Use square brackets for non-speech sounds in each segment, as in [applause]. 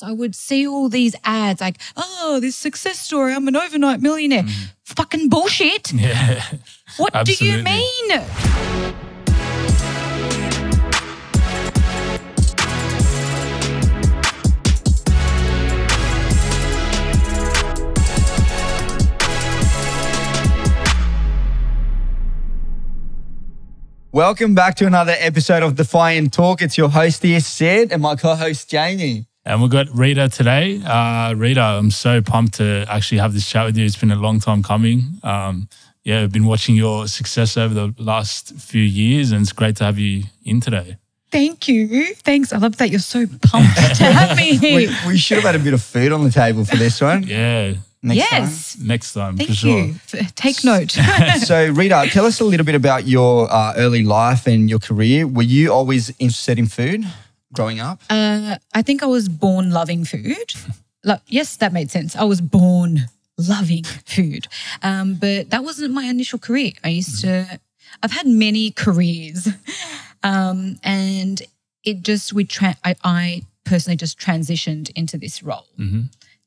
So I would see all these ads like, oh, this success story, I'm an overnight millionaire. Mm-hmm. Fucking bullshit. [laughs] Yeah. What do you mean? Welcome back to another episode of Defiant Talk. It's your host here, Sid, and my co-host Jamie. And we've got Rita today. Uh, Rita, I'm so pumped to actually have this chat with you. It's been a long time coming. Um, yeah, I've been watching your success over the last few years, and it's great to have you in today. Thank you. Thanks. I love that you're so pumped to [laughs] have me We, here. we should have had a bit of food on the table for this one. Yeah, Next yes. next time Thank for sure. you. Take note. [laughs] So, Rita, tell us a little bit about your uh, early life and your career. Were you always interested in food growing up? Uh, I think I was born loving food. [laughs] Lo- yes, that made sense. I was born loving food, um, but that wasn't my initial career. I used to. I've had many careers, um, and it just we. Tra- I, I personally just transitioned into this role.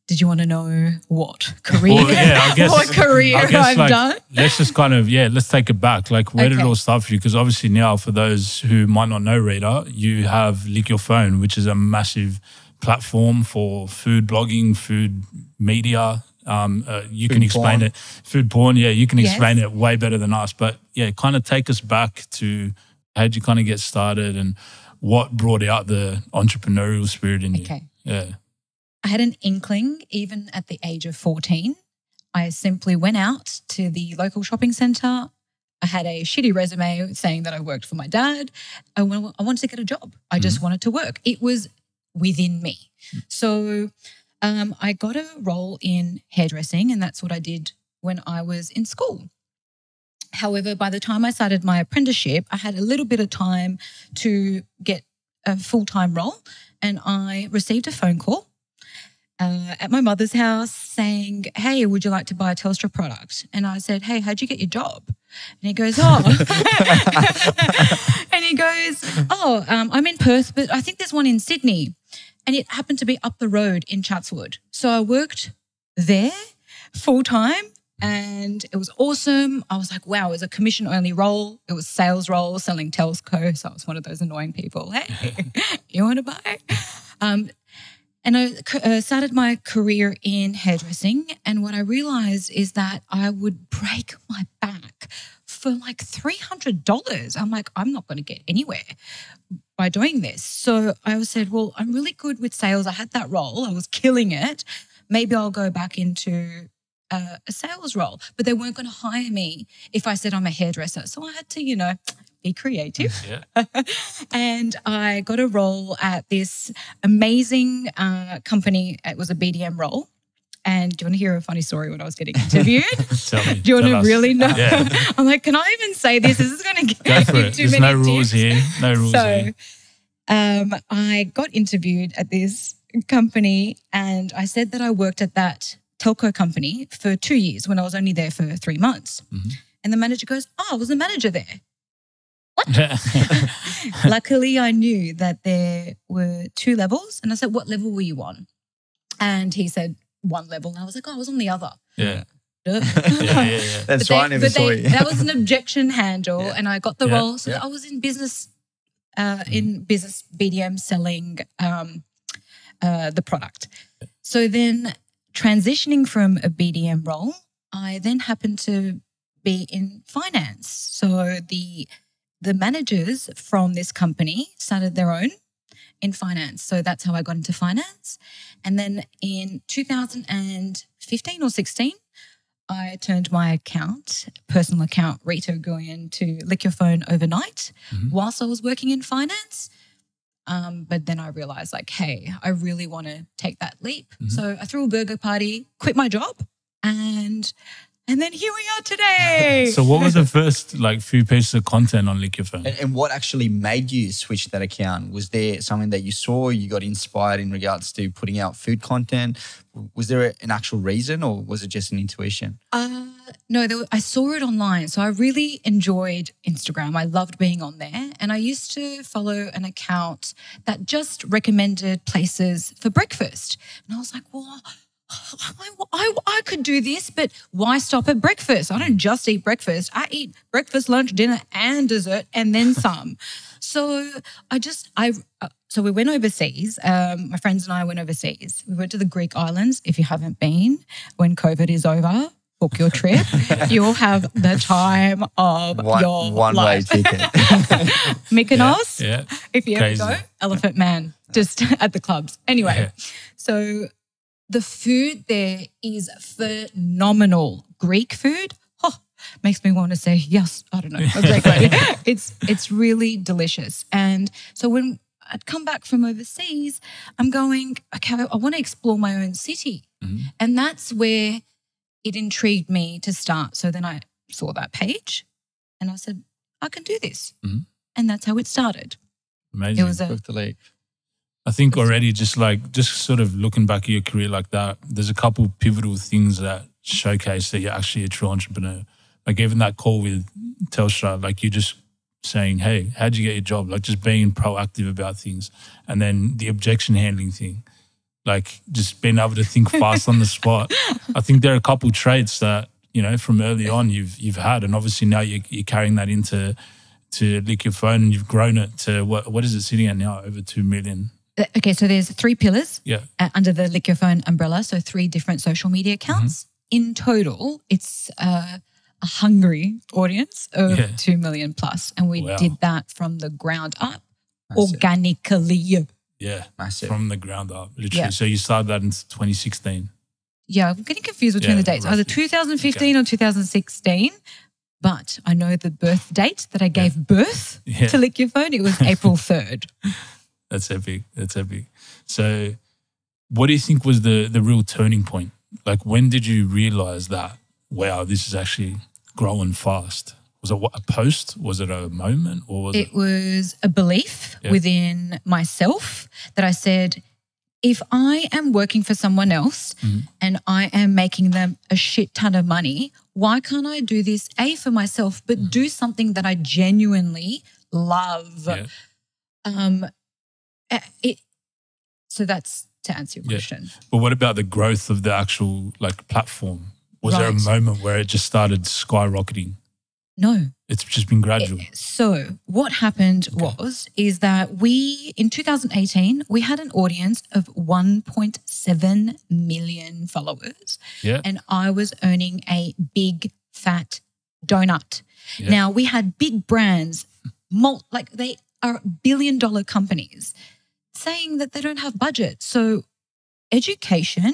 Did you want to know what career? Well, yeah, I [laughs] guess, what career I guess, I've like, done? Let's just kind of, yeah, let's take it back. Like, where did it all start for you? Because obviously now, for those who might not know Rita, you have Lick Your Phone, which is a massive platform for food blogging, food media. Um, uh, you can explain porn. it. Food porn, yeah, you can Yes. explain it way better than us. But yeah, kind of take us back to how did you kind of get started and what brought out the entrepreneurial spirit in you? Okay. Yeah. I had an inkling even at the age of 14. I simply went out to the local shopping centre. I had a shitty resume saying that I worked for my dad. I, wa- I wanted to get a job. I just wanted to work. It was within me. So um, I got a role in hairdressing, and that's what I did when I was in school. However, by the time I started my apprenticeship, I had a little bit of time to get a full time role, and I received a phone call uh, at my mother's house saying, Hey, would you like to buy a Telstra product? And I said, Hey, how'd you get your job? And he goes, Oh. [laughs] and he goes, Oh, um, I'm in Perth, but I think there's one in Sydney. And it happened to be up the road in Chatswood. So I worked there full time and it was awesome. I was like, wow, it was a commission only role. It was sales role selling Telsco. So I was one of those annoying people. Hey, [laughs] you want to buy? Um, and I uh, started my career in hairdressing. And what I realized is that I would break my back for like $300. I'm like, I'm not going to get anywhere by doing this. So I said, well, I'm really good with sales. I had that role, I was killing it. Maybe I'll go back into uh, a sales role. But they weren't going to hire me if I said I'm a hairdresser. So I had to, you know, be creative. [laughs] Yeah. and I got a role at this amazing uh, company. It was a BDM role. And do you want to hear a funny story when I was getting [laughs] interviewed? Tell me. [laughs] do you want to us. really know? Yeah. I'm like, can I even say this? This is going to Go get it. too There's many no rules tips. here. No rules So, here. um, I got interviewed at this company, and I said that I worked at that telco company for two years when I was only there for three months. Mhm. And the manager goes, "Oh, I was a manager there." [laughs] Luckily, I knew that there were two levels, and I said, "What level were you on?" And he said, "One level." And I was like, "Oh, I was on the other." yeah. [laughs] Yeah, [laughs] yeah, yeah. That's But why I never saw they- you. that was an objection handle, Yeah. and I got the Yeah. role. So Yeah. I was in business, uh, in business BDM selling um, uh, the product. So then, transitioning from a BDM role, I then happened to be in finance. So the the managers from this company started their own in finance. So that's how I got into finance. And then in 2015 or 16, I turned my account, personal account, Rita Agoulian, to Lick Your Phone overnight Mhm. whilst I was working in finance. Um, but then I realized, like, hey, I really want to take that leap. Mhm. So I threw a burger party, quit my job, and And then here we are today. [laughs] So what was the first like few pieces of content on Lick Your Phone? And, and what actually made you switch that account? Was there something that you saw, you got inspired in regards to putting out food content? Was there a- an actual reason or was it just an intuition? Uh, no, there, were- I saw it online. So I really enjoyed Instagram. I loved being on there. And I used to follow an account that just recommended places for breakfast. And I was like, well, I, I, I could do this, but why stop at breakfast? I don't just eat breakfast. I eat breakfast, lunch, dinner, and dessert, and then [laughs] some. so I just, I, uh, so we went overseas. Um, my friends and I went overseas. We went to the Greek islands. If you haven't been, when COVID is over, book your trip. [laughs] You'll have the time of One, your one way life. ticket. [laughs] Mykonos, Yeah. if you Crazy. ever go, Elephant Man, just at the clubs. Anyway, Yeah. so the food there is phenomenal. Greek food, oh, makes me want to say yes. I don't know, [laughs] It's it's really delicious. And so when I'd come back from overseas, I'm going, okay, I want to explore my own city, Mhm. and that's where it intrigued me to start. So then I saw that page, and I said, I can do this, Mhm. and that's how it started. Amazing. It was a Book the leap. I think already just like just sort of looking back at your career like that, there's a couple pivotal things that showcase that you're actually a true entrepreneur. Like even that call with Telstra, like you just saying, Hey, how'd you get your job? Like just being proactive about things. And then the objection handling thing. Like just being able to think fast on the spot. I think there are a couple traits that, you know, from early on you've you've had. And obviously now you're, you're carrying that into to lick your phone and you've grown it to what what is it sitting at now? Over two million. Uh, Okay, so there's three pillars Yeah. uh, under the Lick Your Phone umbrella. So three different social media accounts. Mm-hmm. In total, it's uh, a hungry audience of Yeah. two million plus, and we Wow. did that from the ground up, Massive. organically. Yeah. Massive. From the ground up, literally. Yeah. So you started that in 2016. Yeah, I'm getting confused between Yeah, the dates, either roughly. 2015 or 2016. But I know the birth date that I gave birth Yeah. to Lick Your Phone. It was [laughs] April 3rd. That's epic. That's epic. So what do you think was the the real turning point? Like when did you realize that, wow, this is actually growing fast? Was it what, a post? Was it a moment? Or was it, it was a belief Yeah. within myself that I said, if I am working for someone else Mhm. and I am making them a shit ton of money, why can't I do this A for myself, but do something that I genuinely love? yeah. Um, Uh, it, so that's to answer your Yeah. question. But what about the growth of the actual like platform? Was there a moment where it just started skyrocketing? No, It's just been gradual. So what happened was is that we in 2018 we had an audience of 1.7 million followers Yeah. and I was earning a big fat donut. Yeah. Now we had big brands mul- like they are billion dollar companies saying that they don't have budget. So education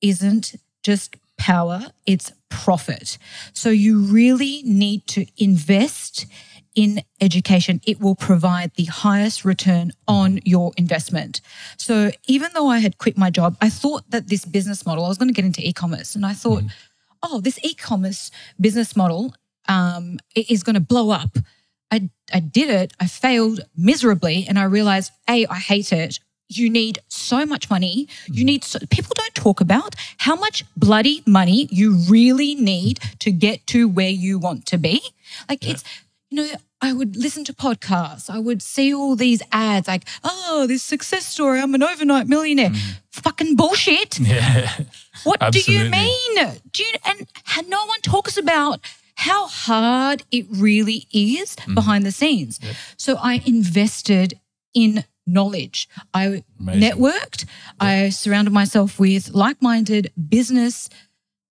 isn't just power, it's profit. So you really need to invest in education. It will provide the highest return on your investment. So even though I had quit my job, I thought that this business model, I was going to get into e-commerce and I thought, oh, this e-commerce business model um, is going to blow up. I, I did it. I failed miserably. And I realized, A, I hate it. You need so much money. You mm-hmm. need, so, people don't talk about how much bloody money you really need to get to where you want to be. Like it's, you know, I would listen to podcasts. I would see all these ads like, oh, this success story. I'm an overnight millionaire. Mm-hmm. Fucking bullshit. [laughs] Yeah. What do you mean? Do you and ha- no one talks about how hard it really is Mm-hmm. behind the scenes. So I invested in knowledge. I Amazing. networked. I surrounded myself with like-minded business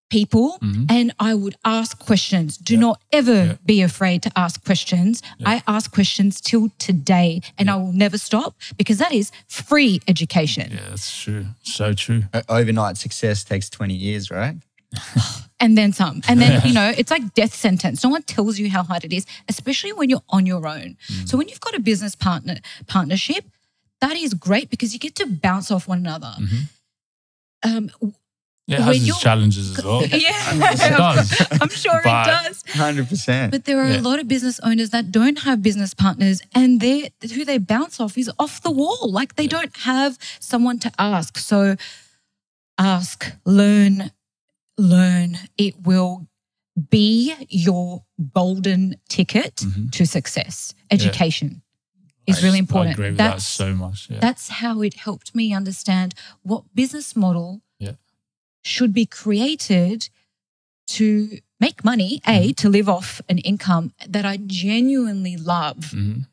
people and I would ask questions. Do not ever Mm-hmm. Be afraid to ask questions. I ask questions till today and I will never stop because that is free education. Yeah, that's true. So true. O- Overnight success takes 20 years, right? [laughs] and then some. And then, you know, it's like death sentence. No one tells you how hard it is, especially when you're on your own. So when you've got a business partner partnership, that is great because you get to bounce off one another. Um, Yeah, it has its challenges as well. [laughs] yeah, It [laughs] does. I'm sure But- it does. Hundred percent. But there are Yeah. a lot of business owners that don't have business partners, and they who they bounce off is off the wall. Like they don't have someone to ask. So ask, learn, learn. It will be your golden ticket Mhm. to success. Education is I- really I important. agree with that That's so much. Yeah. that's how it helped me understand what business model Yeah. should be created to make money, A, to live off an income that I genuinely love. Mhm.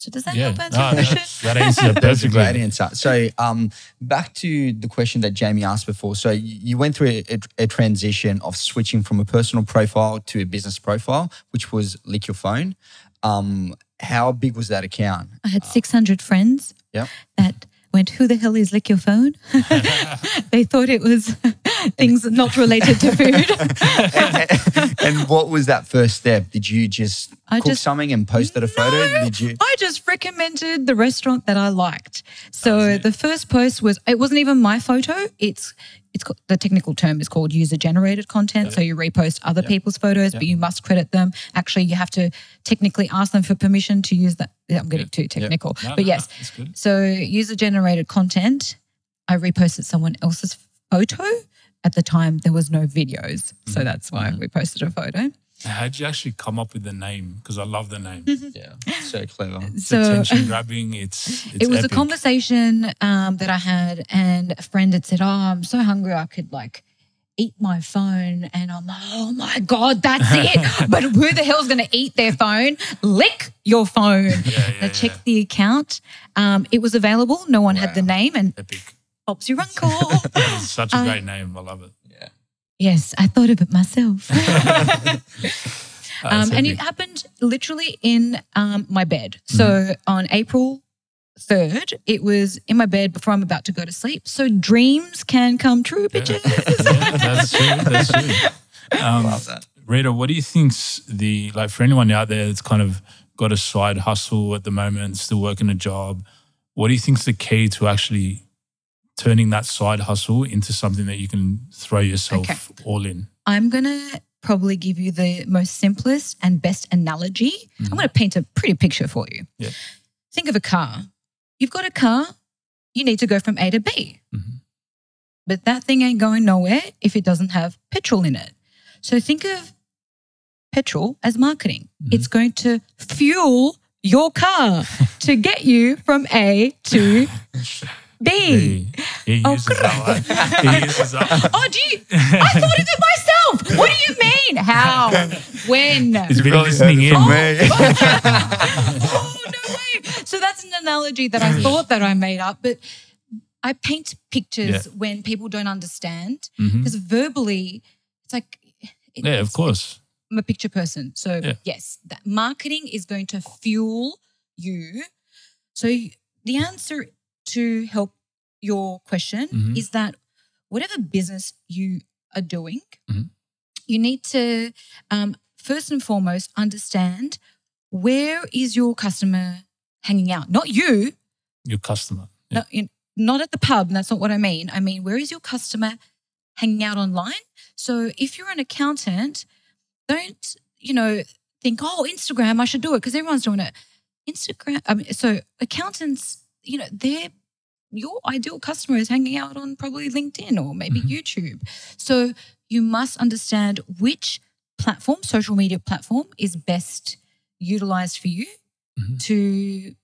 So does that Yeah, help answer no, the question? that, [laughs] that answers it That's a great answer. So, um, back to the question that Jamie asked before. So, you you went through a, a transition of switching from a personal profile to a business profile, which was Lick Your Phone. Um, how big was that account? I had 600 friends Yep. that went, Who the hell is Lick Your Phone? [laughs] [laughs] they thought it was [laughs] things not related to food. and, and what was that first step? Did you just I cook just- something and posted a photo? No, Did you? I just recommended the restaurant that I liked. So the first post was it wasn't even my photo. It's it's the technical term is called user generated content. So you repost other people's photos, but you must credit them. Actually, you have to technically ask them for permission to use that. I'm getting too technical, No, but no, yes. good. So user generated content. I reposted someone else's photo. At the time, there was no videos, Mm-hmm. so that's why we posted a photo. How did you actually come up with the name? Because I love the name. Yeah, so clever. [laughs] It's So- attention grabbing. It's, [laughs] it's it was epic. a conversation um, that I had, and a friend had said, "Oh, I'm so hungry, I could like eat my phone." And I'm like, "Oh my god, that's it!" [laughs] but who the hell's going to eat their phone? Lick your phone. Yeah, I checked yeah. the account. Um, it was available. No one had the name, and Epic. Bob's your uncle. Such a Uh, great name. I love it. Yes, I thought of it myself. Uh, [laughs] [laughs] Um, and it happened literally in um, my bed. So on April 3rd, it was in my bed before I'm about to go to sleep. So dreams can come true, bitches. Yeah, [laughs] that's true. That's true. Um, Love that. Rita, what do you think's the like for anyone out there that's kind of got a side hustle at the moment, still working a job? What do you think's the key to actually turning that side hustle into something that you can throw yourself Okay. all in? I'm going to probably give you the most simplest and best analogy. I'm going to paint a pretty picture for you. Yeah. Think of a car. You've got a car, you need to go from A to B. Mhm. But that thing ain't going nowhere if it doesn't have petrol in it. So think of petrol as marketing. Mhm. It's going to fuel your car [laughs] to get you from A to [laughs] B. He, he Oh, uses that one. He uses that one. Oh, do you? I thought of it myself. What do you mean? How? When? He's been listening in. heard me. Oh, oh no way! So that's an analogy that I thought that I made up, but I paint pictures Yeah. when people don't understand mm-hmm. because verbally, it's like it- Yeah, of course. I'm a picture person, so Yeah. yes, that marketing is going to fuel you. So the answer to help your question Mhm. is that whatever business you are doing, Mhm. you need to um, first and foremost understand where is your customer hanging out, not you, Your customer. Yeah. not, in, not at the pub. That's not what I mean. I mean, where is your customer hanging out online? So if you're an accountant, don't, you know, think, oh, Instagram, I should do it because everyone's doing it. Instagram, I mean, so accountants, you know, they're your ideal customer is hanging out on probably LinkedIn or maybe Mhm. YouTube. So you must understand which platform, social media platform, is best utilized for you Mhm. to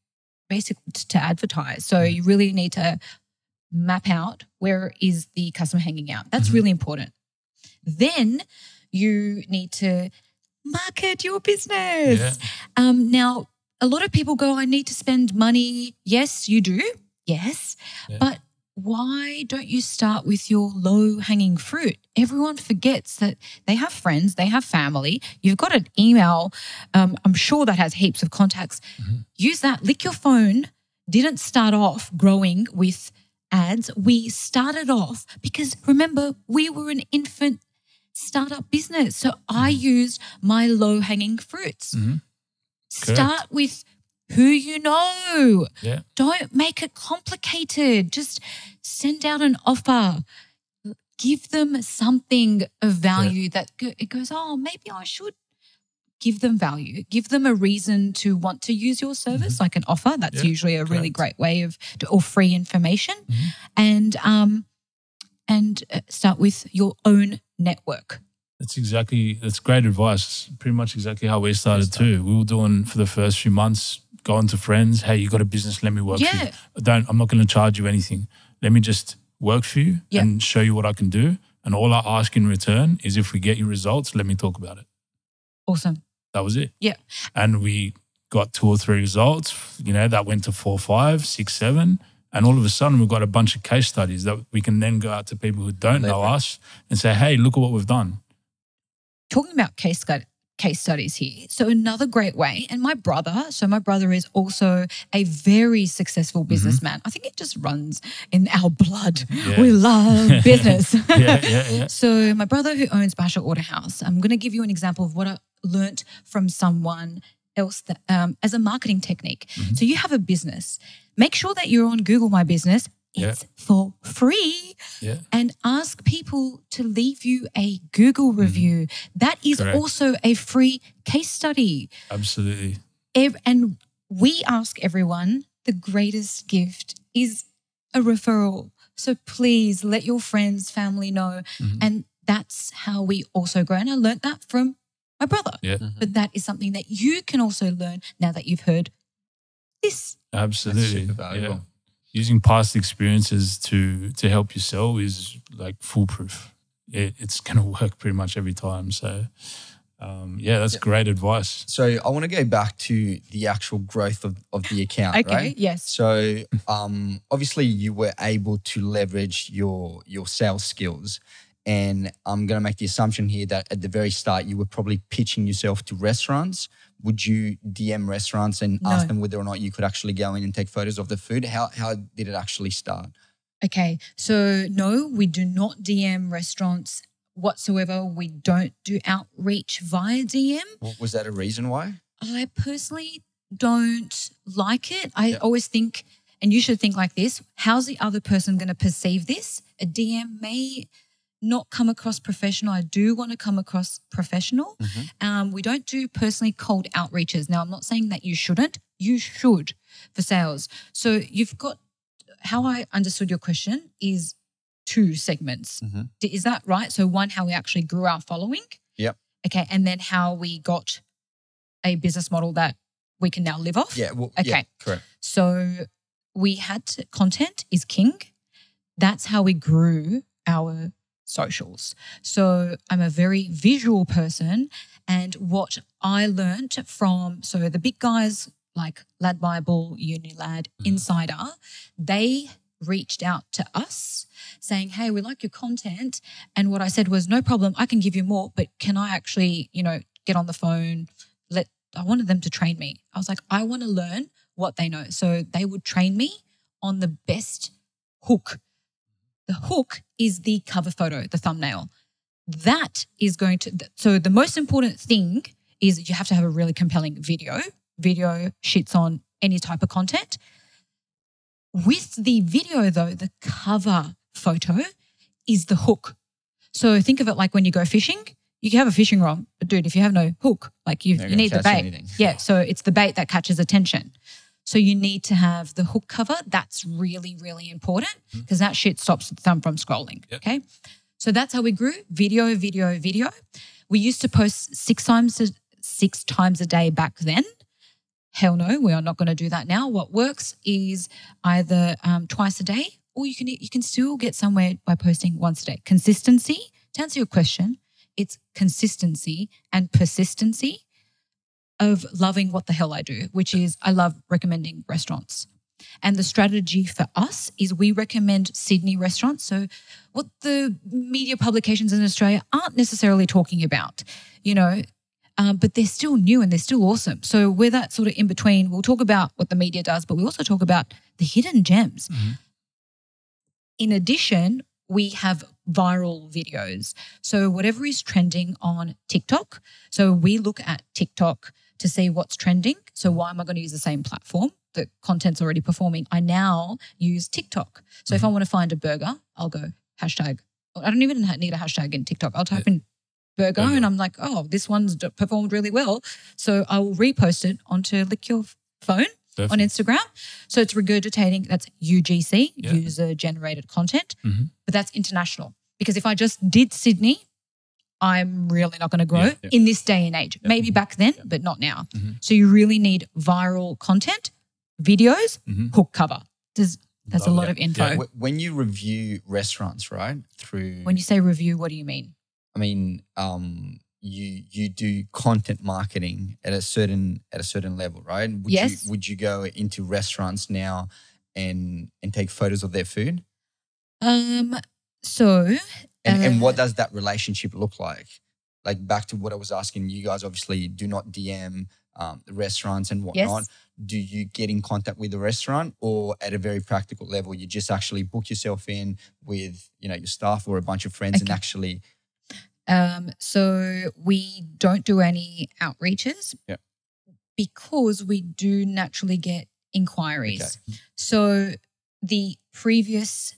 basically to advertise. So you really need to map out where is the customer hanging out. That's Mhm. really important. Then you need to market your business. Yeah. Um, now, a lot of people go, I need to spend money. Yes, you do. Yes. Yeah. But why don't you start with your low hanging fruit? Everyone forgets that they have friends, they have family. You've got an email, um, I'm sure that has heaps of contacts. Mhm. Use that. Lick your phone didn't start off growing with ads. We started off because remember, we were an infant startup business. So I used my low hanging fruits. Mhm. Start with who you know. Yeah. Don't make it complicated. Just send out an offer. give them something of value that go, it goes, oh, maybe I should give them value, give them a reason to want to use your service, like an offer. That's Mm-hmm. Yeah, usually a really great way of, or free information. Mhm. And, um, and uh, start with your own network. That's exactly that's great advice. Pretty much exactly how we started too. We were doing for the first few months, going to friends, hey, you got a business, let me work for you. I don't I'm not gonna charge you anything. Let me just work for you Yeah. and show you what I can do. And all I ask in return is if we get you results, let me talk about it. Awesome. That was it. Yeah. And we got two or three results, you know, that went to four, five, six, seven. And all of a sudden we've got a bunch of case studies that we can then go out to people who don't know us and say, hey, look at what we've done. talking about case case studies here. So another great way, and my brother, so my brother is also a very successful businessman. I think it just runs in our blood. Yeah. We love [laughs] business. Yeah, yeah, yeah. [laughs] So my brother who owns Basha Order House, I'm going to give you an example of what I learnt from someone else that, um, as a marketing technique. Mm-hmm. So you have a business. Make sure that you're on Google My Business. Yeah. It's for free Yeah. and ask people to leave you a Google review. That is Mm-hmm. Correct. also a free case study. Absolutely. And we ask everyone the greatest gift is a referral. So please let your friends, family know. Mhm. And that's how we also grow. And I learned that from my brother. Yeah. But that is something that you can also learn now that you've heard this. Absolutely. super valuable. Yeah. Using past experiences to to help you sell is like foolproof. It, it's going [laughs] to work pretty much every time. So, um, yeah, that's great advice. So I want to go back to the actual growth of, of the account. Okay. Right? Yes. So um, obviously you were able to leverage your your sales skills. And I'm going to make the assumption here that at the very start you were probably pitching yourself to restaurants. Would you DM restaurants and ask them whether or not you could actually go in and take photos of the food? How how did it actually start? Okay, so no, we do not DM restaurants whatsoever. We don't do outreach via DM. Was that a reason why? I personally don't like it. I Yeah. always think, and you should think like this how's the other person going to perceive this? A DM may not come across professional. I do want to come across professional. Um, we don't do personally cold outreaches. Now, I'm not saying that you shouldn't, you should for sales. So you've got how I understood your question is two segments. Mhm. Is that right? So, one, how we actually grew our following. Yep. Okay. And then how we got a business model that we can now live off. Yeah. Well, yeah, Okay. correct. So we had to, content is king. That's how we grew our socials. So I'm a very visual person. And what I learned from, so the big guys like Lad Bible, Unilad, mm. Insider, they reached out to us saying, Hey, we like your content. And what I said was, No problem, I can give you more, but can I actually, you know, get on the phone? Let I wanted them to train me. I was like, I want to learn what they know. So they would train me on the best hook. The hook is the cover photo, the thumbnail. That is going to, so the most important thing is you have to have a really compelling video. Video shits on any type of content. With the video, though, the cover photo is the hook. So think of it like when you go fishing, you can have a fishing rod, but dude, if you have no hook, like you, you need the bait. anything. Yeah. So it's the bait that catches attention. So you need to have the hook cover. That's really, really important because that shit stops the thumb from scrolling. Yep. Okay. So that's how we grew video, video, video. We used to post six times a, six times a day back then. Hell no, we are not going to do that now. What works is either um, twice a day, or you can you can still get somewhere by posting once a day. Consistency. To answer your question, it's consistency and persistency of loving what the hell I do, which is I love recommending restaurants. And the strategy for us is we recommend Sydney restaurants. So, what the media publications in Australia aren't necessarily talking about, you know, um, but they're still new and they're still awesome. So, we're that sort of in between. We'll talk about what the media does, but we also talk about the hidden gems. In addition, we have viral videos. So, whatever is trending on TikTok. So, we look at TikTok to see what's trending. So, why am I going to use the same platform? The content's already performing. I now use TikTok. So, if I want to find a burger, I'll go hashtag I don't even need a hashtag in TikTok. I'll type in burger, and I'm like, oh, this one's performed really well. So I will repost it onto Lick Your Phone on Instagram. So it's regurgitating, that's UGC, Yeah. user generated content, Mhm. but that's international. Because if I just did Sydney, I'm really not going to grow Yeah, yeah. in this day and age. Yeah. Maybe back then, but not now. Mhm. So you really need viral content, videos, Mhm. hook cover. There's, that's a lot it. of info. When you review restaurants, right? Through When you say review, what do you mean? I mean, um, you you do content marketing at a certain at a certain level, right? Would Yes. You, would you go into restaurants now and and take photos of their food? Um, so And and Uh, what does that relationship look like? Like back to what I was asking, you guys obviously do not DM um, restaurants and whatnot. yes, Do you get in contact with the restaurant, or at a very practical level, you just actually book yourself in with you know your staff or a bunch of friends and actually Um, so we don't do any outreaches Yeah. because we do naturally get inquiries. okay. So the previous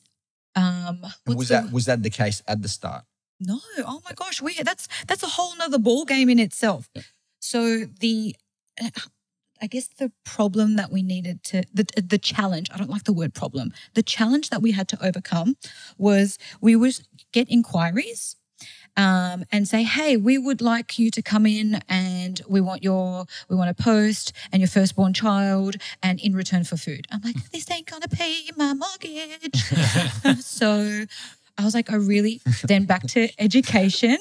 um was the- that was that the case at the start? no, oh my gosh, we that's that's a whole nother ball game in itself. Yeah. So the I guess the problem that we needed to the the challenge, I don't like the word problem. The challenge that we had to overcome was we would get inquiries um, and say, hey, we would like you to come in and we want your we want a post and your firstborn child and in return for food. I'm like, this ain't gonna pay my mortgage. [laughs] so I was like, I really then back to education.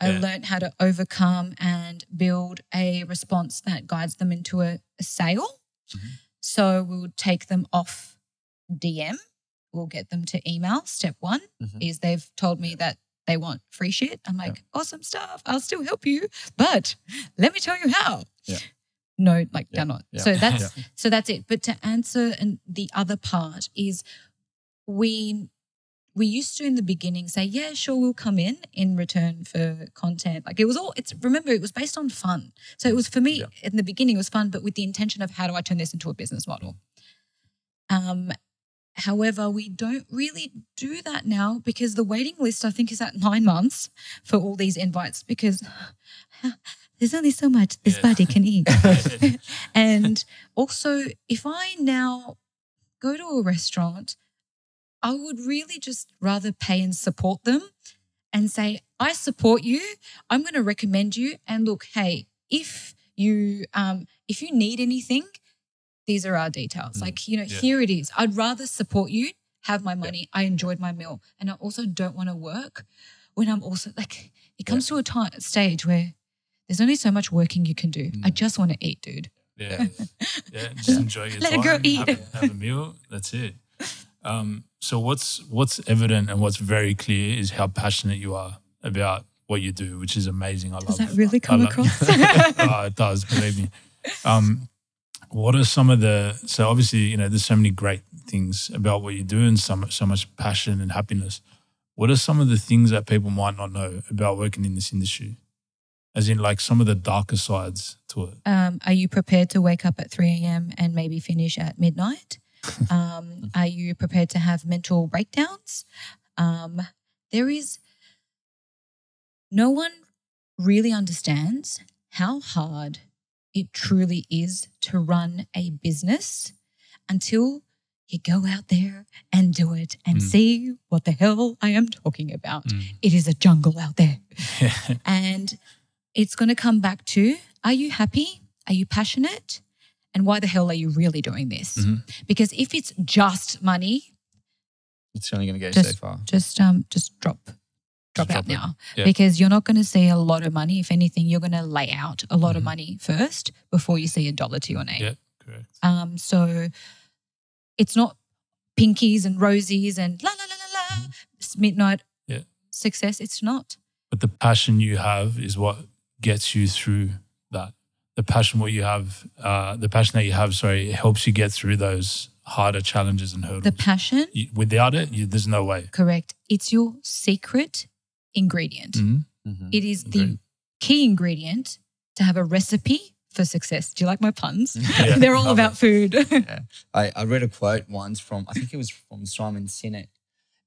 I Yeah. learned how to overcome and build a response that guides them into a, a sale. Mhm. So we would take them off DM. We'll get them to email. Step one Mhm. is they've told me that they want free shit. I'm like, awesome stuff. I'll still help you, but let me tell you how. Yeah. No, like Yeah. they're not. Yeah. So that's Yeah. so that's it. But to answer and the other part is we we used to in the beginning say, yeah, sure, we'll come in in return for content. Like it was all it's remember it was based on fun. So it was for me Yeah. in the beginning it was fun, but with the intention of how do I turn this into a business model. Um However, we don't really do that now because the waiting list, I think, is at nine months for all these invites because [laughs] there's only so much this Yeah. body can eat. [laughs] and also, if I now go to a restaurant, I would really just rather pay and support them and say, I support you. I'm going to recommend you. And look, hey, if you um, if you need anything, these are our details. Mm, Like, you know, yeah. here it is. I'd rather support you, have my money. I enjoyed my meal. And I also don't want to work when I'm also like, it comes to a time, stage where there's only so much working you can do. I Mm. just want to eat, dude. Yeah, [laughs] yeah. Just enjoy your Let a time. girl eat. Have, a, have a meal. That's it. Um, so what's what's evident and what's very clear is how passionate you are about what you do, which is amazing. I love it. Does love. that really I come across? [laughs] oh, it does. [laughs] Believe me. Um, what are some of the? So obviously, you know, there's so many great things about what you do, and so much, so much passion and happiness. What are some of the things that people might not know about working in this industry? As in, like some of the darker sides to it. Um, are you prepared to wake up at 3 a.m. and maybe finish at midnight? [laughs] Um, are you prepared to have mental breakdowns? Um, there is no one really understands how hard it truly is to run a business until you go out there and do it and Mm. see what the hell I am talking about. Mm. It is a jungle out there. [laughs] And it's going to come back to are you happy? Are you passionate? And why the hell are you really doing this? Mhm. Because if it's just money, It's only going to go so far. just um just drop drop out it. now. Yeah. Because you're not going to see a lot of money. If anything, you're going to lay out a lot of Mhm. money first before you see a dollar to your name. Yeah. Correct. Um, so it's not pinkies and rosies and la la la la la it's midnight Yeah. success. It's not. But the passion you have is what gets you through that. The passion what you have, uh, the passion that you have, sorry, it helps you get through those harder challenges and hurdles. The passion, You- without it, you, there's no way. correct. It's your secret ingredient. Mhm. Mhm. It is Agreed. the key ingredient to have a recipe for success. Do you like my puns? [laughs] Yeah, They're all love about food. [laughs] I, I read a quote once from I think it was from Simon Sinek,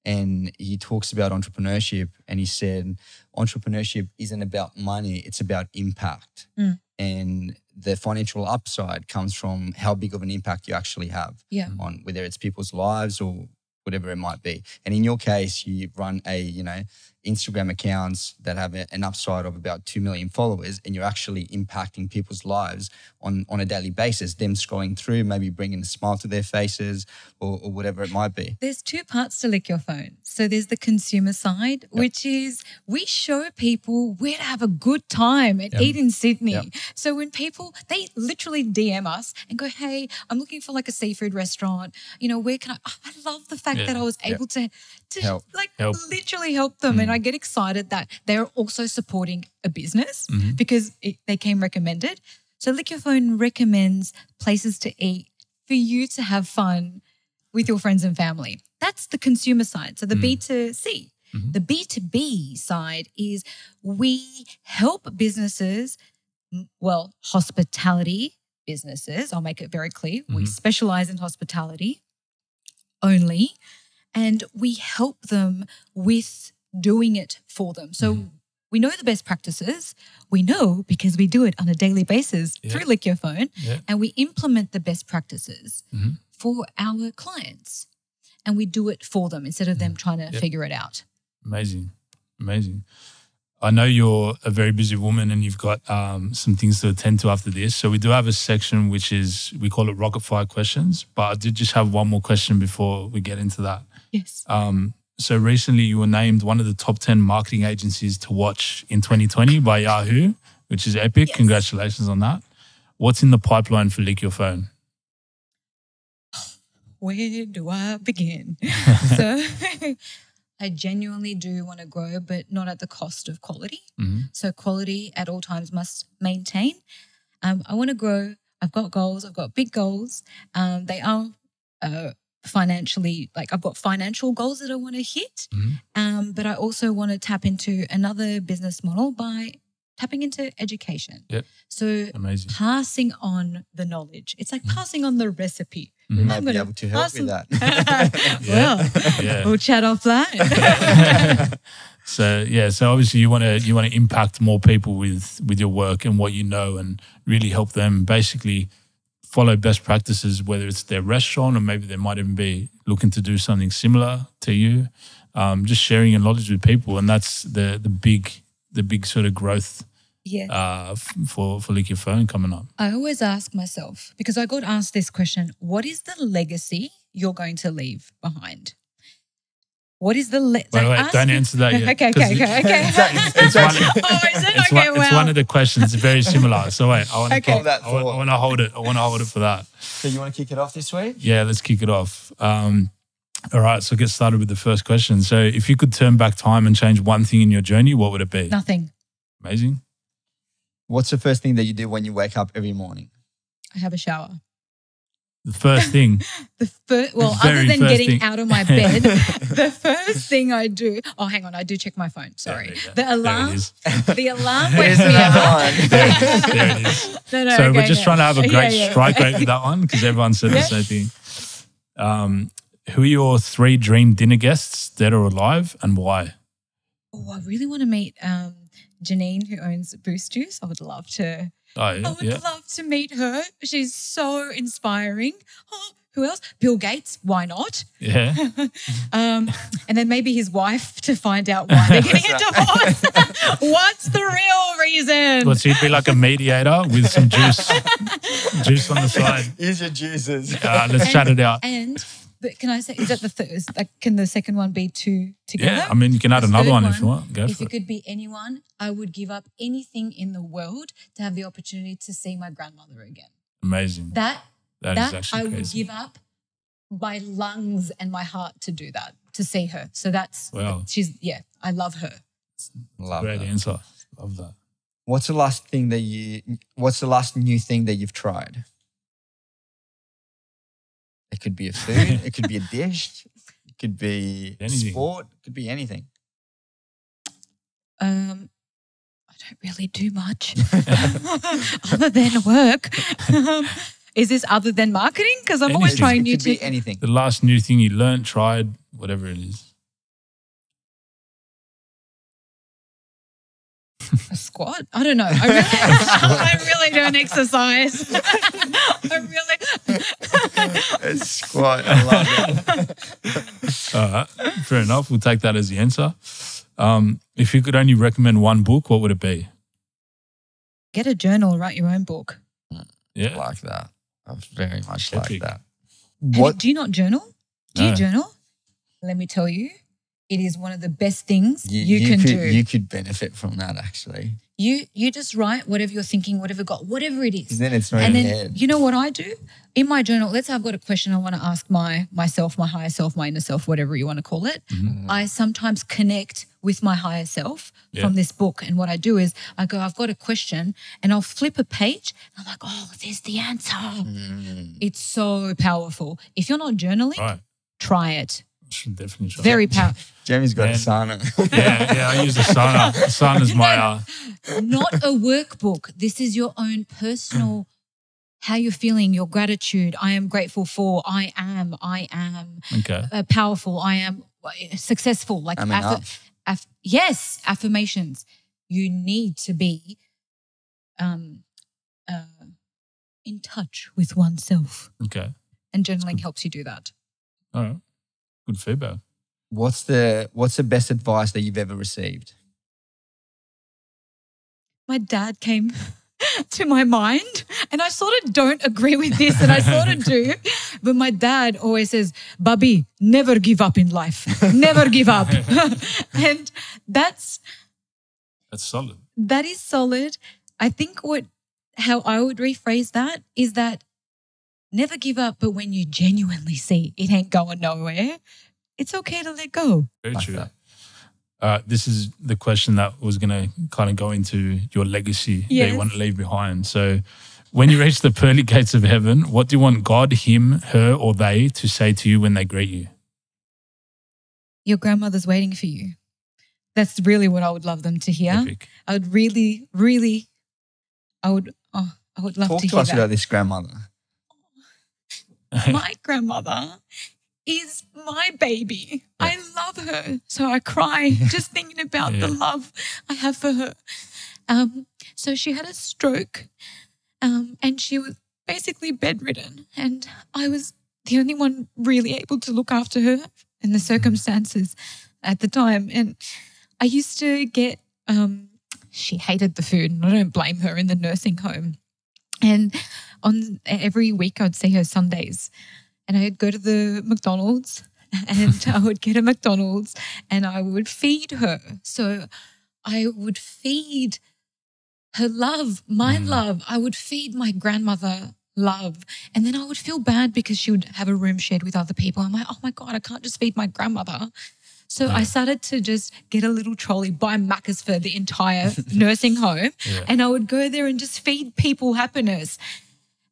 and he talks about entrepreneurship and he said entrepreneurship isn't about money it's about impact Mm. and the financial upside comes from how big of an impact you actually have Yeah. on whether it's people's lives or whatever it might be and in your case you run a you know instagram accounts that have a- an upside of about 2 million followers and you're actually impacting people's lives on on a daily basis them scrolling through maybe bringing a smile to their faces or, or whatever it might be There's two parts to Lick Your Phone. So there's the consumer side, which is we show people where to have a good time and eat in Sydney. Yep. So when people, they literally DM us and go, hey, I'm looking for like a seafood restaurant. You know, where can I? Oh, I love the fact Yeah. that I was Yep. able to, to Help. like Help. literally help them. Hmm. And I get excited that they're also supporting a business mm-hmm. because it, they came recommended. So Lick Your Phone recommends places to eat for you to have fun with your friends and family. That's the consumer side. So the mm. B2C. Mm-hmm. The B2B side is we help businesses, well, hospitality businesses. I'll make it very clear. We mm-hmm. specialize in hospitality only, and we help them with doing it for them. So we know the best practices. We know because we do it on a daily basis Yeah. through Lick Your Phone, Yeah. and we implement the best practices Mhm. for our clients. And we do it for them instead of them trying to Yeah. figure it out. Amazing. Amazing. I know you're a very busy woman and you've got um, some things to attend to after this. So we do have a section which is, we call it rocket fire questions. But I did just have one more question before we get into that. Yes. Um, so recently you were named one of the top 10 marketing agencies to watch in 2020 by Yahoo, which is epic. Yes. Congratulations on that. What's in the pipeline for Lick Your Phone? Where do I begin? [laughs] so [laughs] I genuinely do want to grow, but not at the cost of quality. Mhm. So quality at all times must maintain. Um, I want to grow. I've got goals. I've got big goals. Um, they are uh, financially like I've got financial goals that I want to hit. Mhm. Um, but I also want to tap into another business model by tapping into education. Yep. So Amazing. passing on the knowledge. It's like passing on the recipe. we Mhm. might I'm be gonna able to help pass with that [laughs] [laughs] well, [laughs] Yeah. we'll chat off that. so yeah, so obviously you want to you want to impact more people with with your work and what you know, and really help them basically follow best practices, whether it's their restaurant or maybe they might even be looking to do something similar to you. Um, just sharing your knowledge with people, and that's the the big the big sort of growth yeah. uh, f- for for Lick Your Phone coming up. I always ask myself because I got asked this question what is the legacy you're going to leave behind? What is the le- Wait, wait, don't answer that yet. Okay, 'cause okay, okay, okay. [laughs] It's one, oh, is it? it's, Okay, one, wow. it's one of the questions. Very similar. So wait, I want to Okay. Hold that I want. I want to hold it. I want to hold it for that. so you want to kick it off this week Yeah, let's kick it off. Um, all right, so get started with the first question. So, if you could turn back time and change one thing in your journey, what would it be? Nothing. Amazing. what's the first thing that you do when you wake up every morning I have a shower. The first thing. [laughs] The first, well, very other than getting thing. out of my bed, [laughs] the first thing I do. Oh, hang on, I do check my phone. Sorry, There we go. the alarm. [laughs] The alarm wakes me up. There it is. There it is. No, no, So we're just yeah. trying to have a great yeah. strike rate with that one because everyone said the same thing. Um, who are your three dream dinner guests, dead or alive, and why? Oh, I really want to meet um, Janine, who owns Boost Juice. I would love to. Oh, yeah. I would yeah. love to meet her. She's so inspiring. Oh, who else? Bill Gates. Why not? yeah. [laughs] Um, and then maybe his wife to find out why they're getting [laughs] a divorce. [laughs] What's the real reason? Well, so you'd be like a mediator with some juice, juice on the side. Here's your juices. Uh, let's chat it out. And but can I say is that the third? Like, can the second one be two together? Yeah, I mean, you can add The another third one, if you want. Go if for it it. could be anyone, I would give up anything in the world to have the opportunity to see my grandmother again. Amazing. That that is that actually I would give up my lungs and my heart to do that, to see her. So that's Wow. she's yeah, I love her. Love Great that. answer. Love that. What's the last thing that you? What's the last new thing that you've tried? It could be a food. [laughs] it could be a dish. It could be Anything. sport. It could be anything. Um I don't really do much [laughs] [laughs] other than work. Um, is this other than marketing? Because I'm always Anything. trying it new could be to anything. The last new thing you learned, tried, whatever it is. A squat? I don't know. I really, [laughs] I really don't exercise. [laughs] I really. It's squat. I love it. [laughs] All right, fair enough. We'll take that as the answer. Um, if you could only recommend one book, what would it be? Get a journal, write your own book. Yeah, like that. I very much Epic. like that. What? You, do you not journal? Do No. you journal? Let me tell you, it is one of the best things you, can could, do. You could benefit from that actually. you you just write whatever you're thinking, whatever got, whatever it is. 'Cause then it's not and in then your head. you know what I do in my journal. Let's say I've got a question I want to ask my myself, my higher self, my inner self, whatever you want to call it. Mm-hmm. I sometimes connect with my higher self Yeah. from this book, and what I do is I go, I've got a question, and I'll flip a page. And I'm like, oh, there's the answer. Mm. It's so powerful. If you're not journaling, right. try it. Should definitely try. Very powerful. [laughs] Jamie's got Man. a sauna. [laughs] Yeah, yeah. I use [laughs] the sauna. Sauna's my uh, not a workbook. This is your own personal how you're feeling, your gratitude. I am grateful for. I am. I am okay. uh, powerful. I am uh, successful. Like I'm affi- enough. aff- yes, affirmations. You need to be um, uh, in touch with oneself, Okay. and journaling helps you do that. All right. Good feedback. What's the What's the best advice that you've ever received? my dad came [laughs] to my mind and I sort of don't agree with this and I sort of do [laughs] but my dad always says Bubby never give up in life never give up [laughs] and that's That's solid. that is solid I think what how I would rephrase that is that never give up but when you genuinely see it ain't going nowhere it's okay to let go Very Like true. that. Uh, this is the question that was going to kind of go into your legacy that you want to leave behind. So, when you reach the pearly [laughs] gates of heaven, what do you want God, Him, her, or they to say to you when they greet you? your grandmother's waiting for you that's really what I would love them to hear Epic. I would really, really, I would, oh, I would love Talk to to hear us that. about this grandmother. [laughs] My grandmother is my baby. I love her. So I cry [laughs] just thinking about the love I have for her. Um, so she had a stroke um, and she was basically bedridden. And I was the only one really able to look after her in the circumstances at the time. And I used to get, um, she hated the food, and I don't blame her in the nursing home. And on every week, I'd see her Sundays, and I'd go to the McDonald's, [laughs] and I would get a McDonald's, and I would feed her. So I would feed her love, my Mm. love. I would feed my grandmother love. And then I would feel bad because she would have a room shared with other people. I'm like, oh my God, I can't just feed my grandmother. So I started to just get a little trolley, buy Macca's for the entire [laughs] nursing home, Yeah. and I would go there and just feed people happiness.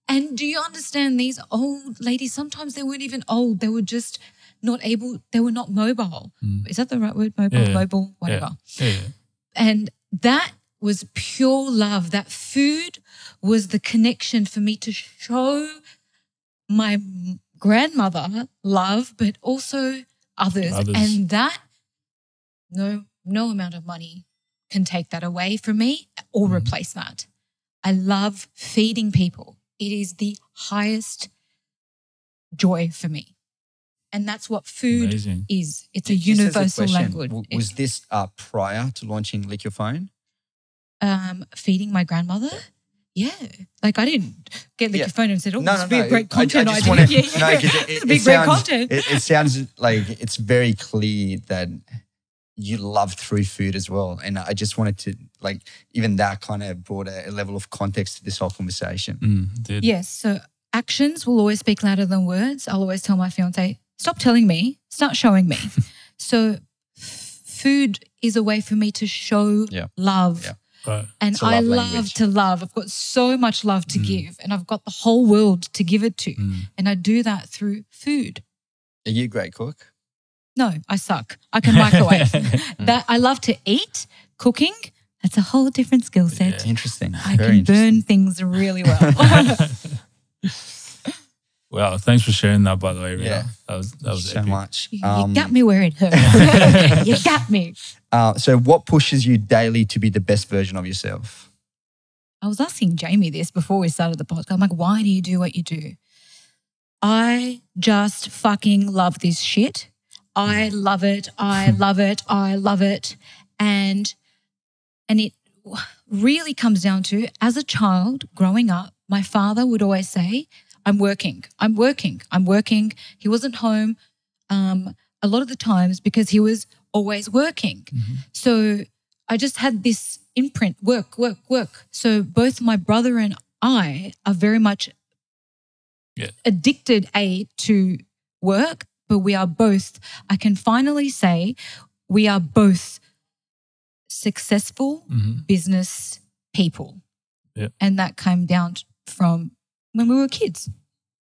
And do you understand these old ladies? Sometimes they weren't even old, they were just not able, they were not mobile. Mm. Is that the right word? Mobile, Yeah. mobile, whatever. Yeah. yeah. And that was pure love. That food was the connection for me to show my grandmother love, but also others. Others. And that, no, no amount of money can take that away from me or Mhm. replace that. I love feeding people. It is the highest joy for me. And that's what food Amazing. is. It's a Just universal question, language. w- Was this uh, prior to launching Lick Your Phone? um, feeding my grandmother. Yeah, like I didn't get the Yeah. your phone and said, "Oh, No, this no, would be no. a great I- I content just idea." wanna- yeah, [laughs] yeah. no, 'cause it- [laughs] it- would be it great sounds- content. It, it sounds like it's very clear that you love through food as well. And I just wanted to, like, even that kind of brought a, a level of context to this whole conversation. Mm, did. yes, so actions will always speak louder than words. I'll always tell my fiance, "Stop telling me, start showing me." [laughs] so, food is a way for me to show Yeah. love. Yeah. Right. And I love love language. to love. I've got so much love to Mm. give, and I've got the whole world to give it to. Mm. And I do that through food. Are you a great cook? No, I suck. I can microwave. [laughs] that I love to eat. Cooking, that's a whole different skill set. Yeah. Interesting. I Very can interesting. burn things really well. [laughs] [laughs] Wow, thanks for sharing that. By the way, Rita. Yeah. that was that was so epic. much. You, Um, you got me where it hurts. you got me. uh, so, what pushes you daily to be the best version of yourself? I was asking Jamie this before we started the podcast. I'm like, why do you do what you do? I just fucking love this shit. I love it. I [laughs] love it. I love it. And and it really comes down to as a child growing up, my father would always say, I'm working. I'm working. I'm working. He wasn't home um, a lot of the times because he was always working. So I just had this imprint work, work, work. So both my brother and I are very much Yeah. addicted, A, to work, but we are both, I can finally say, we are both successful Mhm. business people. Yeah. And that came down from when we were kids.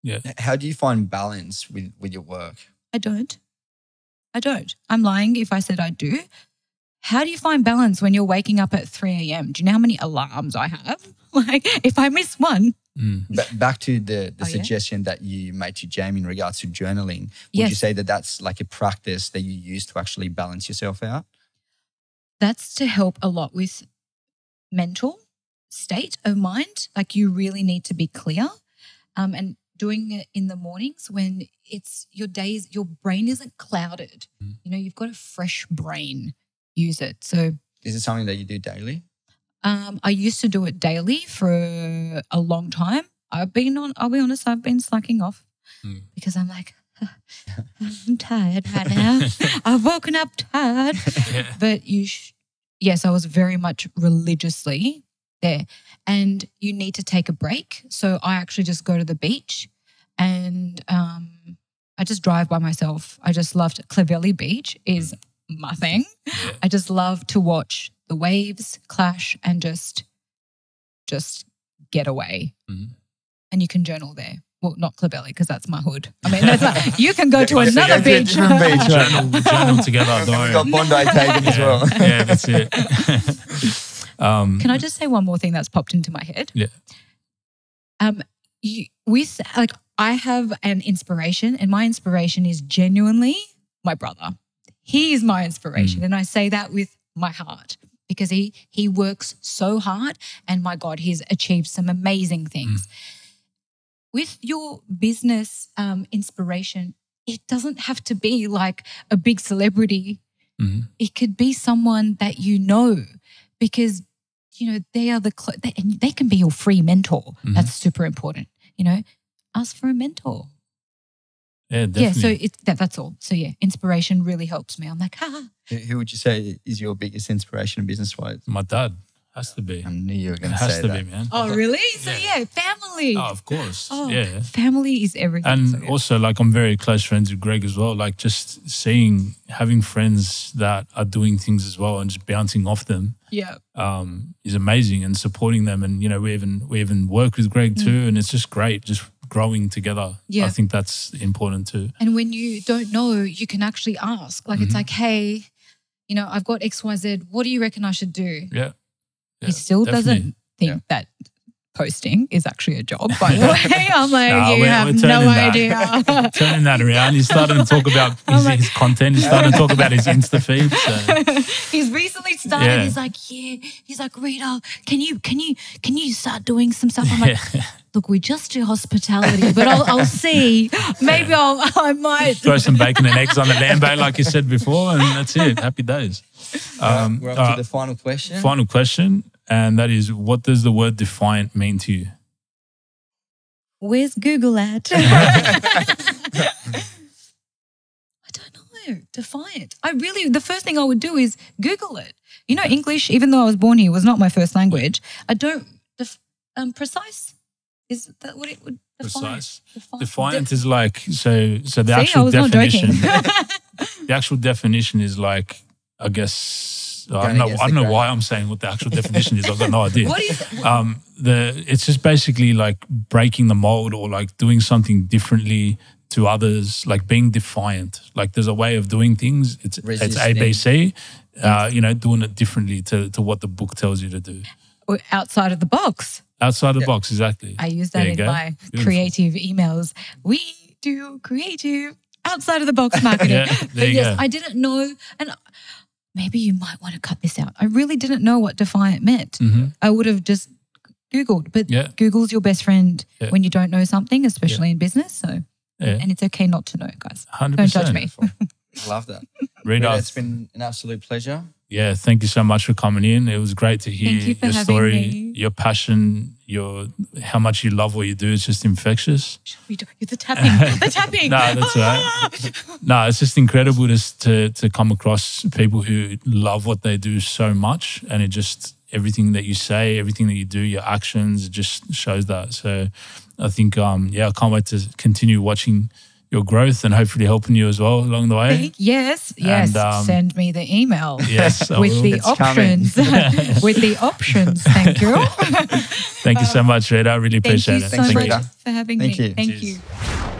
Yeah. How do you find balance with, with your work? I don't. I don't. I'm lying if I said I do. How do you find balance when you're waking up at 3 a.m.? Do you know how many alarms I have? [laughs] Like, if I miss one, Mm. Ba- back to the, the Oh, yeah? suggestion that you made to Jamie in regards to journaling. Would you say that that's like a practice that you use to actually balance yourself out? that's to help a lot with mental state of mind. Like, you really need to be clear. Um, and doing it in the mornings when it's your days, your brain isn't clouded. Mm. You know, you've got a fresh brain. Use it. So, Is it something that you do daily? Um, I used to do it daily for a long time. I've been on, I'll be honest, I've been slacking off Mm. because I'm like, [laughs] I'm tired right now. [laughs] I've woken up tired. Yeah. But you, sh- yes, I was very much religiously there. And you need to take a break. So I actually just go to the beach and um, I just drive by myself. I just loved Clovelly Beach is my thing. Yeah. I just love to watch the waves clash and just just get away. Mhm. And you can journal there. Well, not Clovelly because that's my hood. I mean, that's not, [laughs] you can go to Yeah, another go to a beach. different beach, right? journal, journal together. [laughs] And Don't we've got. Bondi [laughs] taken as well. yeah, that's it. Um, Can I just say one more thing that's popped into my head? Yeah. Um, you, with like, I have an inspiration, and my inspiration is genuinely my brother. He is my inspiration, and I say that with my heart because he he works so hard, and my God, he's achieved some amazing things. With your business um, inspiration, it doesn't have to be like a big celebrity mhm. it could be someone that you know because you know they are the cl- they, and they can be your free mentor. Mhm. that's super important you know? Ask for a mentor. Yeah, definitely. yeah so it's that, that's all. So yeah inspiration really helps me. I'm like ah Who who would you say is your biggest inspiration in business wise? My dad has to be. I knew you were going to has say to that. be, man. oh really so Yeah. yeah family Oh, of course. Oh, Yeah. family is everything And so, yeah. also, like, I'm very close friends with Greg as well. Like, just seeing, having friends that are doing things as well and just bouncing off them yeah um, is amazing and supporting them. And, you know, we even, we even work with Greg too. And it's just great, just growing together. Mm. Yeah. I think that's important too. And when you don't know, you can actually ask. Like, it's Mhm. like, hey, you know, I've got XYZ. What do you reckon I should do? Yeah. He still definitely. doesn't think that posting is actually a job, by the way. [laughs] [laughs] I'm like, Nah, you we're- have we're no that- idea. [laughs] Turning that around, he's starting to talk about his, like- his content. He's starting to talk about his Insta feed. So. he's recently started. Yeah. He's like, yeah. He's like, Rita, can you can you can you start doing some stuff? I'm like, Yeah. look, we just do hospitality, but I'll, I'll see. Maybe I'll I might. Throw some bacon and eggs on the Lambo, like you said before, and that's it. Happy days. Um, We're up all to the final question. final question, and that is, what does the word defiant mean to you? Where's Google at? [laughs] I don't know. Defiant. I really, the first thing I would do is Google it. You know, English, even though I was born here, was not my first language. I don't, def, um, precise? Is that what it would define? Precise. Defiant. Defiant is like so. So the See, I actual was definition. joking. [laughs] the actual definition is like, I guess. I don't know. I don't know why I'm saying what the actual definition is. I've got no [laughs] idea. what is um the it's just basically like breaking the mold or like doing something differently to others like being defiant like there's a way of doing things it's it's abc uh you know doing it differently to to what the book tells you to do outside of the box. Outside the box, exactly. I use that you in go. my Beautiful. creative emails. We do creative outside of the box [laughs] marketing. Yeah, there but you yes, go. I didn't know, and maybe you might want to cut this out. I really didn't know what defiant meant. hmm I would have just Googled, but Yeah. Google's your best friend Yeah. when you don't know something, especially in business. So, Yeah, and it's okay not to know, guys. 100%. Don't judge me. [laughs] I love that. Rita, Rita, it's been an absolute pleasure. Yeah, thank you so much for coming in. It was great to hear you your story, me. your passion, your how much you love what you do. It's just infectious. We do the tapping? [laughs] the tapping. No, that's right. [laughs] No, it's just incredible to, to to come across people who love what they do so much, and it just everything that you say, everything that you do, your actions, it just shows that. So, I think, um, yeah, I can't wait to continue watching your growth and hopefully helping you as well along the way. Yes, yes. And, um, Send me the email. [laughs] Yes, [laughs] with the It's options. [laughs] with the options. Thank you. Thank you so much, Rita. I really Thank appreciate you it. so Thanks, much Rita. for having Thank me. you. Thank Cheers. you.